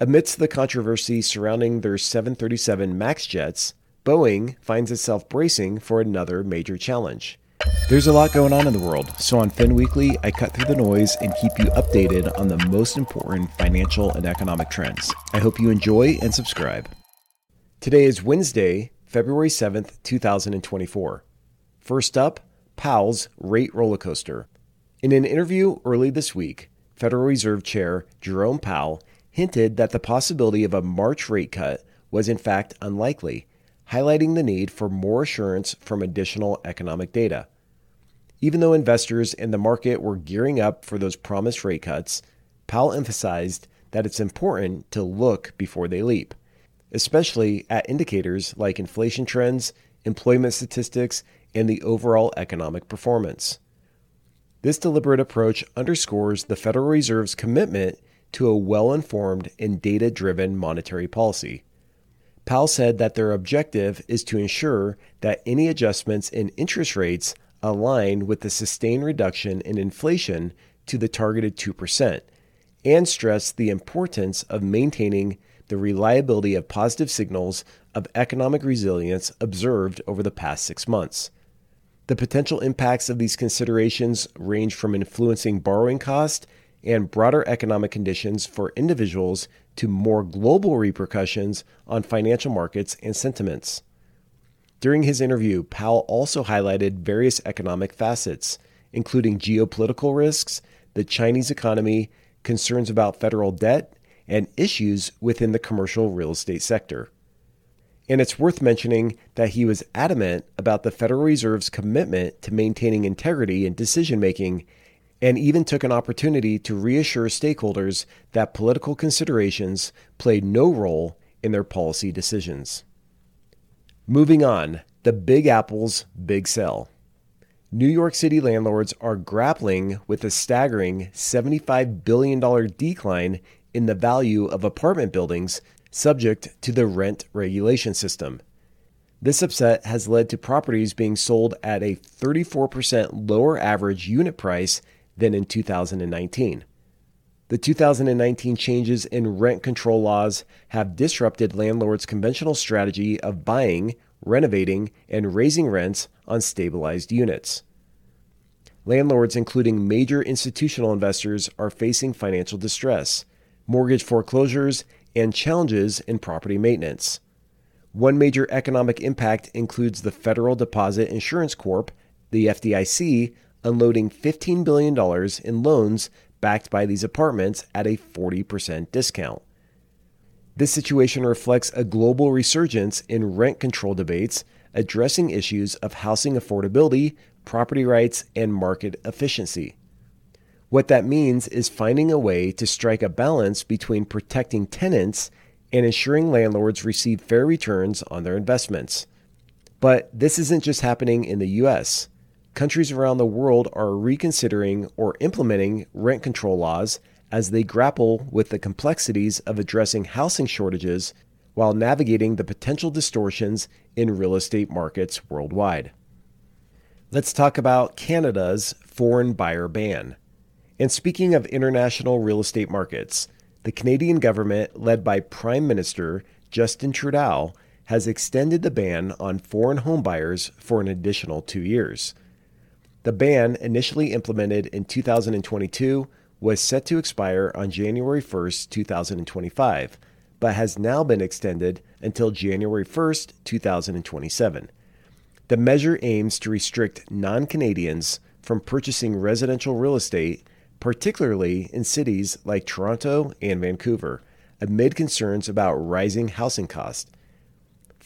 Amidst the controversy surrounding their 737 MAX jets, Boeing finds itself bracing for another major challenge. There's a lot going on in the world, so on Fin Weekly, I cut through the noise and keep you updated on the most important financial and economic trends. I hope you enjoy and subscribe. Today is Wednesday, February 7th, 2024. First up, Powell's rate roller coaster. In an interview early this week, Federal Reserve Chair Jerome Powell hinted that the possibility of a March rate cut was in fact unlikely highlighting the need for more assurance from additional economic data. Even though investors in the market were gearing up for those promised rate cuts, Powell emphasized that it's important to look before they leap, especially at indicators like inflation trends, employment statistics, and the overall economic performance. This deliberate approach underscores the Federal Reserve's commitment to a well informed and data driven monetary policy. Powell said that their objective is to ensure that any adjustments in interest rates align with the sustained reduction in inflation to the targeted 2%, and stressed the importance of maintaining the reliability of positive signals of economic resilience observed over the past six months. The potential impacts of these considerations range from influencing borrowing costs and broader economic conditions for individuals to more global repercussions on financial markets and sentiments. During his interview, Powell also highlighted various economic facets, including geopolitical risks, the Chinese economy, concerns about federal debt, and issues within the commercial real estate sector. And it's worth mentioning that he was adamant about the Federal Reserve's commitment to maintaining integrity in decision making and even took an opportunity to reassure stakeholders that political considerations played no role in their policy decisions. Moving on, the Big Apple's big sell. New York City landlords are grappling with a staggering $75 billion decline in the value of apartment buildings subject to the rent regulation system. This upset has led to properties being sold at a 34% lower average unit price than in 2019. The 2019 changes in rent control laws have disrupted landlords' conventional strategy of buying, renovating, and raising rents on stabilized units. Landlords, including major institutional investors, are facing financial distress, mortgage foreclosures, and challenges in property maintenance. One major economic impact includes the Federal Deposit Insurance Corp, the FDIC, unloading $15 billion in loans backed by these apartments at a 40% discount. This situation reflects a global resurgence in rent control debates addressing issues of housing affordability, property rights, and market efficiency. What that means is finding a way to strike a balance between protecting tenants and ensuring landlords receive fair returns on their investments. But this isn't just happening in the US countries around the world are reconsidering or implementing rent control laws as they grapple with the complexities of addressing housing shortages while navigating the potential distortions in real estate markets worldwide. Let's talk about Canada's foreign buyer ban. And speaking of international real estate markets, the Canadian government, led by Prime Minister Justin Trudeau, has extended the ban on foreign homebuyers for an additional two years. The ban, initially implemented in 2022, was set to expire on January 1, 2025, but has now been extended until January 1, 2027. The measure aims to restrict non Canadians from purchasing residential real estate, particularly in cities like Toronto and Vancouver, amid concerns about rising housing costs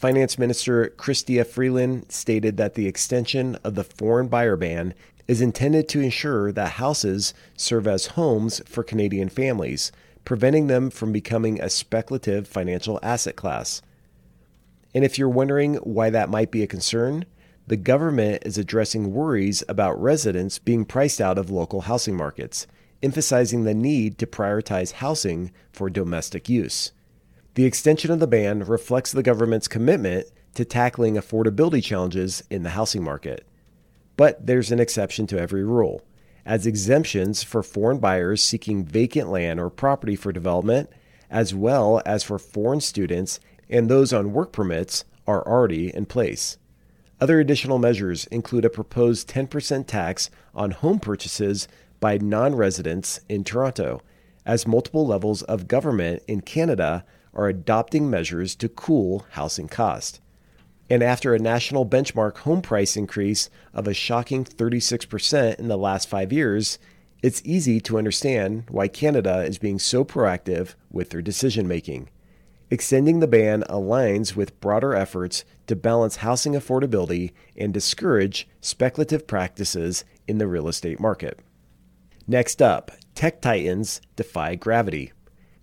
Finance Minister Chrystia Freeland stated that the extension of the foreign buyer ban is intended to ensure that houses serve as homes for Canadian families, preventing them from becoming a speculative financial asset class. And if you're wondering why that might be a concern, the government is addressing worries about residents being priced out of local housing markets, emphasizing the need to prioritize housing for domestic use. The extension of the ban reflects the government's commitment to tackling affordability challenges in the housing market. But there's an exception to every rule, as exemptions for foreign buyers seeking vacant land or property for development, as well as for foreign students and those on work permits, are already in place. Other additional measures include a proposed 10% tax on home purchases by non residents in Toronto, as multiple levels of government in Canada are adopting measures to cool housing cost. And after a national benchmark home price increase of a shocking 36% in the last five years, it's easy to understand why Canada is being so proactive with their decision making. Extending the ban aligns with broader efforts to balance housing affordability and discourage speculative practices in the real estate market. Next up, tech titans defy gravity.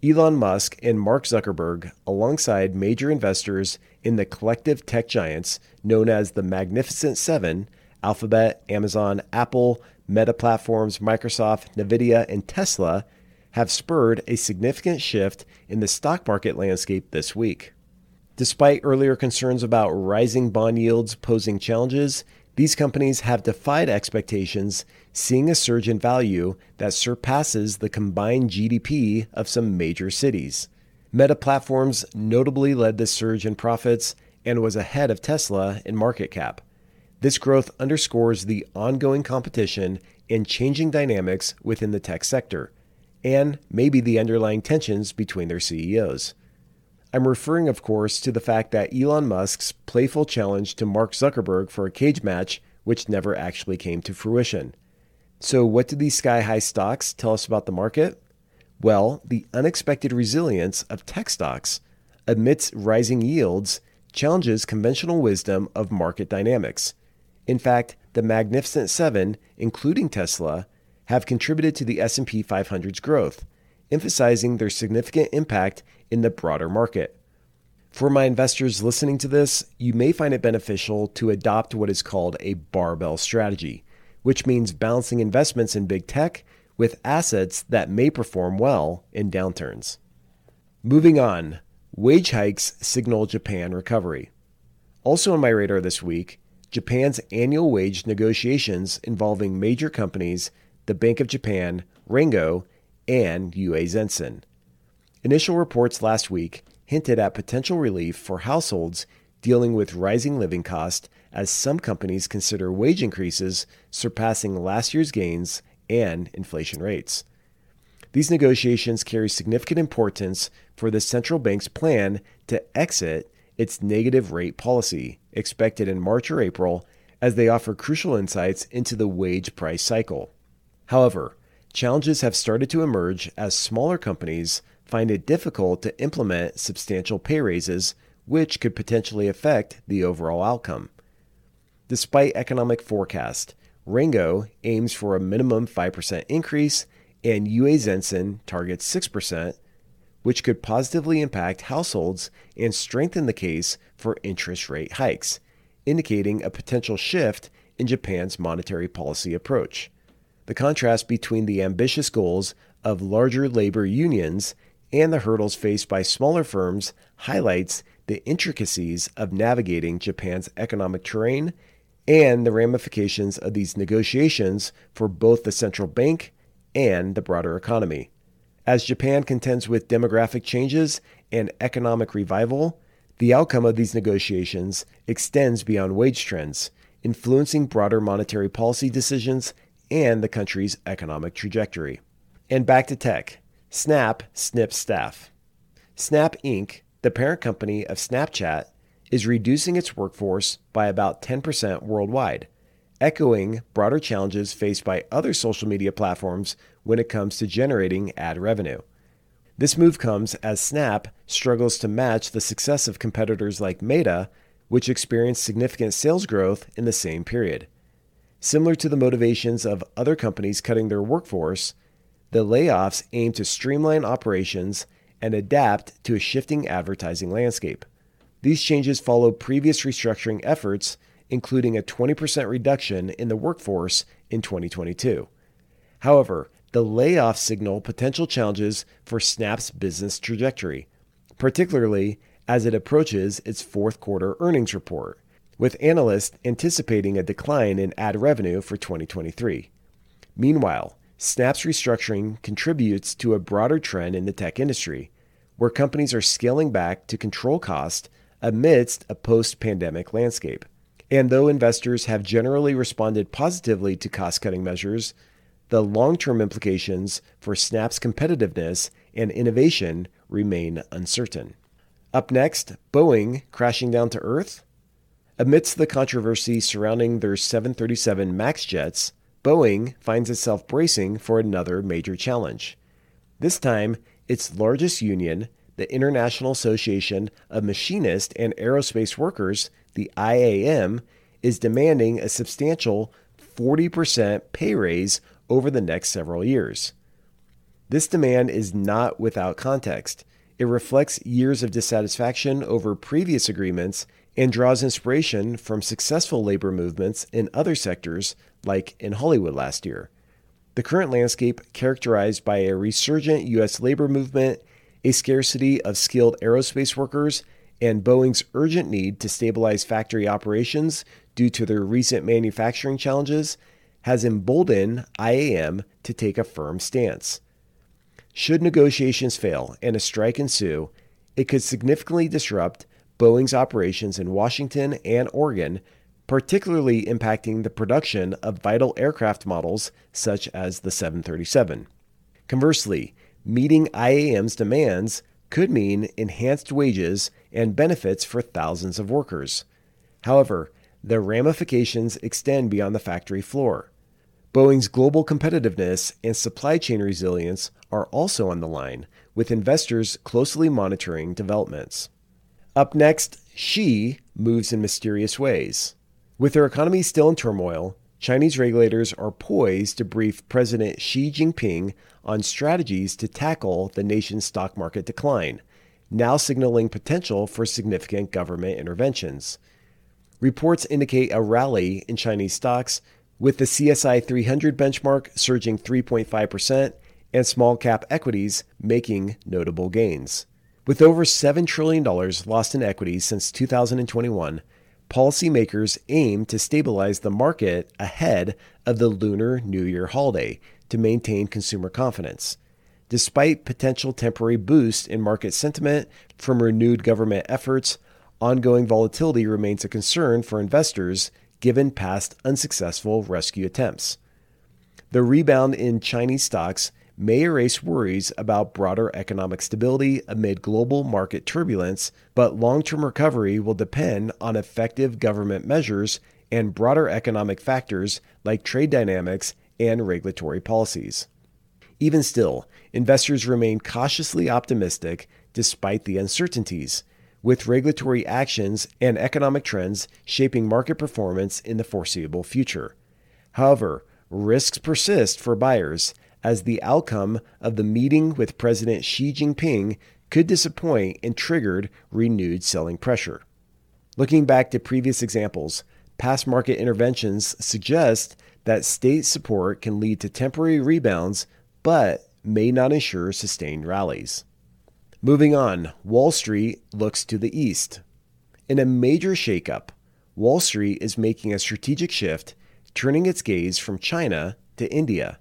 Elon Musk and Mark Zuckerberg, alongside major investors in the collective tech giants known as the Magnificent Seven Alphabet, Amazon, Apple, Meta Platforms, Microsoft, Nvidia, and Tesla have spurred a significant shift in the stock market landscape this week. Despite earlier concerns about rising bond yields posing challenges, these companies have defied expectations, seeing a surge in value that surpasses the combined GDP of some major cities. Meta Platforms notably led this surge in profits and was ahead of Tesla in market cap. This growth underscores the ongoing competition and changing dynamics within the tech sector and maybe the underlying tensions between their CEOs. I'm referring, of course, to the fact that Elon Musk's playful challenge to Mark Zuckerberg for a cage match, which never actually came to fruition. So, what do these sky high stocks tell us about the market? Well, the unexpected resilience of tech stocks amidst rising yields challenges conventional wisdom of market dynamics. In fact, the Magnificent Seven, including Tesla, have contributed to the S&P 500's growth, emphasizing their significant impact in the broader market. For my investors listening to this, you may find it beneficial to adopt what is called a barbell strategy, which means balancing investments in big tech with assets that may perform well in downturns. Moving on, wage hikes signal Japan recovery. Also on my radar this week, Japan's annual wage negotiations involving major companies the Bank of Japan, Rengo, and UA Zensen. Initial reports last week hinted at potential relief for households dealing with rising living costs as some companies consider wage increases surpassing last year's gains and inflation rates. These negotiations carry significant importance for the central bank's plan to exit its negative rate policy, expected in March or April, as they offer crucial insights into the wage price cycle. However, challenges have started to emerge as smaller companies find it difficult to implement substantial pay raises, which could potentially affect the overall outcome. Despite economic forecast, Rengo aims for a minimum 5% increase and UA Zensen targets 6%, which could positively impact households and strengthen the case for interest rate hikes, indicating a potential shift in Japan's monetary policy approach. The contrast between the ambitious goals of larger labor unions and the hurdles faced by smaller firms highlights the intricacies of navigating Japan's economic terrain and the ramifications of these negotiations for both the central bank and the broader economy. As Japan contends with demographic changes and economic revival, the outcome of these negotiations extends beyond wage trends, influencing broader monetary policy decisions and the country's economic trajectory. And back to tech. Snap snips staff. Snap Inc., the parent company of Snapchat, is reducing its workforce by about 10% worldwide, echoing broader challenges faced by other social media platforms when it comes to generating ad revenue. This move comes as Snap struggles to match the success of competitors like Meta, which experienced significant sales growth in the same period. Similar to the motivations of other companies cutting their workforce, the layoffs aim to streamline operations and adapt to a shifting advertising landscape. These changes follow previous restructuring efforts, including a 20% reduction in the workforce in 2022. However, the layoffs signal potential challenges for Snap's business trajectory, particularly as it approaches its fourth quarter earnings report with analysts anticipating a decline in ad revenue for 2023. Meanwhile, Snap's restructuring contributes to a broader trend in the tech industry, where companies are scaling back to control cost amidst a post pandemic landscape. And though investors have generally responded positively to cost cutting measures, the long term implications for Snap's competitiveness and innovation remain uncertain. Up next, Boeing crashing down to Earth. Amidst the controversy surrounding their 737 MAX jets, Boeing finds itself bracing for another major challenge. This time, its largest union, the International Association of Machinists and Aerospace Workers, the IAM, is demanding a substantial 40% pay raise over the next several years. This demand is not without context. It reflects years of dissatisfaction over previous agreements and draws inspiration from successful labor movements in other sectors, like in Hollywood last year. The current landscape, characterized by a resurgent U.S. labor movement, a scarcity of skilled aerospace workers, and Boeing's urgent need to stabilize factory operations due to their recent manufacturing challenges, has emboldened IAM to take a firm stance. Should negotiations fail and a strike ensue, it could significantly disrupt Boeing's operations in Washington and Oregon, particularly impacting the production of vital aircraft models such as the 737. Conversely, meeting IAM's demands could mean enhanced wages and benefits for thousands of workers. However, the ramifications extend beyond the factory floor. Boeing's global competitiveness and supply chain resilience are also on the line, with investors closely monitoring developments. Up next, Xi moves in mysterious ways. With their economy still in turmoil, Chinese regulators are poised to brief President Xi Jinping on strategies to tackle the nation's stock market decline, now signaling potential for significant government interventions. Reports indicate a rally in Chinese stocks, with the CSI 300 benchmark surging 3.5% and small cap equities making notable gains. With over $7 trillion lost in equities since 2021, policymakers aim to stabilize the market ahead of the Lunar New Year holiday to maintain consumer confidence. Despite potential temporary boost in market sentiment from renewed government efforts, ongoing volatility remains a concern for investors given past unsuccessful rescue attempts. The rebound in Chinese stocks may erase worries about broader economic stability amid global market turbulence, but long term recovery will depend on effective government measures and broader economic factors like trade dynamics and regulatory policies. Even still, investors remain cautiously optimistic despite the uncertainties, with regulatory actions and economic trends shaping market performance in the foreseeable future. However, risks persist for buyers as the outcome of the meeting with President Xi Jinping could disappoint and triggered renewed selling pressure. Looking back to previous examples, past market interventions suggest that state support can lead to temporary rebounds but may not ensure sustained rallies. Moving on, Wall Street looks to the east. In a major shakeup, Wall Street is making a strategic shift, turning its gaze from China to India.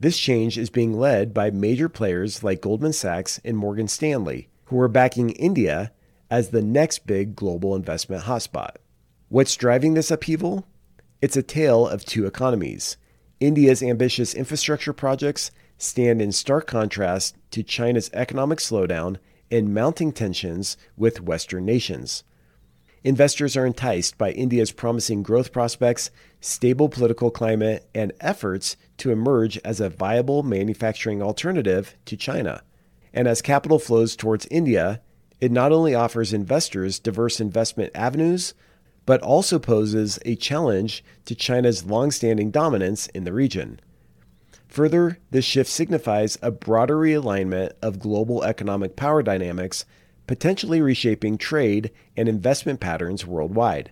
This change is being led by major players like Goldman Sachs and Morgan Stanley, who are backing India as the next big global investment hotspot. What's driving this upheaval? It's a tale of two economies. India's ambitious infrastructure projects stand in stark contrast to China's economic slowdown and mounting tensions with Western nations. Investors are enticed by India's promising growth prospects, stable political climate, and efforts to emerge as a viable manufacturing alternative to China. And as capital flows towards India, it not only offers investors diverse investment avenues, but also poses a challenge to China's longstanding dominance in the region. Further, this shift signifies a broader realignment of global economic power dynamics potentially reshaping trade and investment patterns worldwide.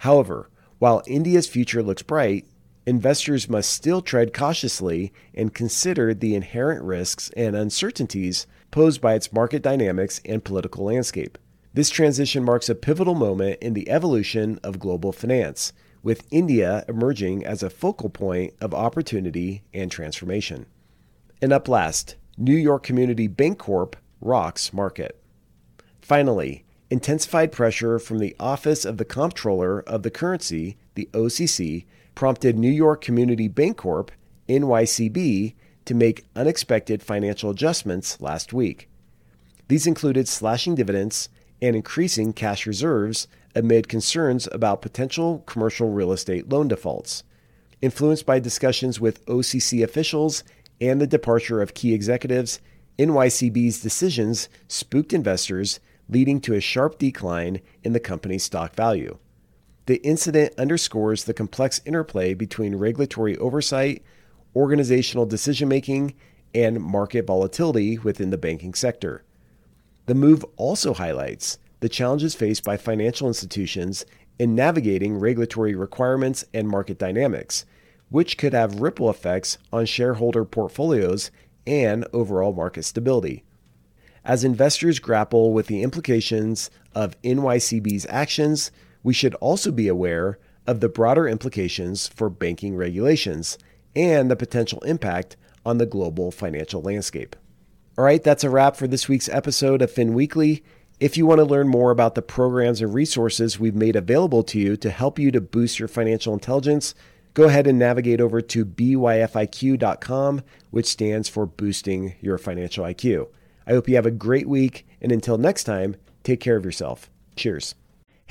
However, while India's future looks bright, investors must still tread cautiously and consider the inherent risks and uncertainties posed by its market dynamics and political landscape. This transition marks a pivotal moment in the evolution of global finance, with India emerging as a focal point of opportunity and transformation. And up last, New York Community Bancorp rocks market. Finally, intensified pressure from the Office of the Comptroller of the Currency, the OCC, prompted New York Community Bancorp, NYCB, to make unexpected financial adjustments last week. These included slashing dividends and increasing cash reserves amid concerns about potential commercial real estate loan defaults. Influenced by discussions with OCC officials and the departure of key executives, NYCB's decisions spooked investors, leading to a sharp decline in the company's stock value. The incident underscores the complex interplay between regulatory oversight, organizational decision making, and market volatility within the banking sector. The move also highlights the challenges faced by financial institutions in navigating regulatory requirements and market dynamics, which could have ripple effects on shareholder portfolios and overall market stability. As investors grapple with the implications of NYCB's actions, we should also be aware of the broader implications for banking regulations and the potential impact on the global financial landscape. All right, that's a wrap for this week's episode of Fin Weekly. If you want to learn more about the programs and resources we've made available to you to help you to boost your financial intelligence, go ahead and navigate over to byfiq.com, which stands for Boosting Your Financial IQ. I hope you have a great week, and until next time, take care of yourself. Cheers.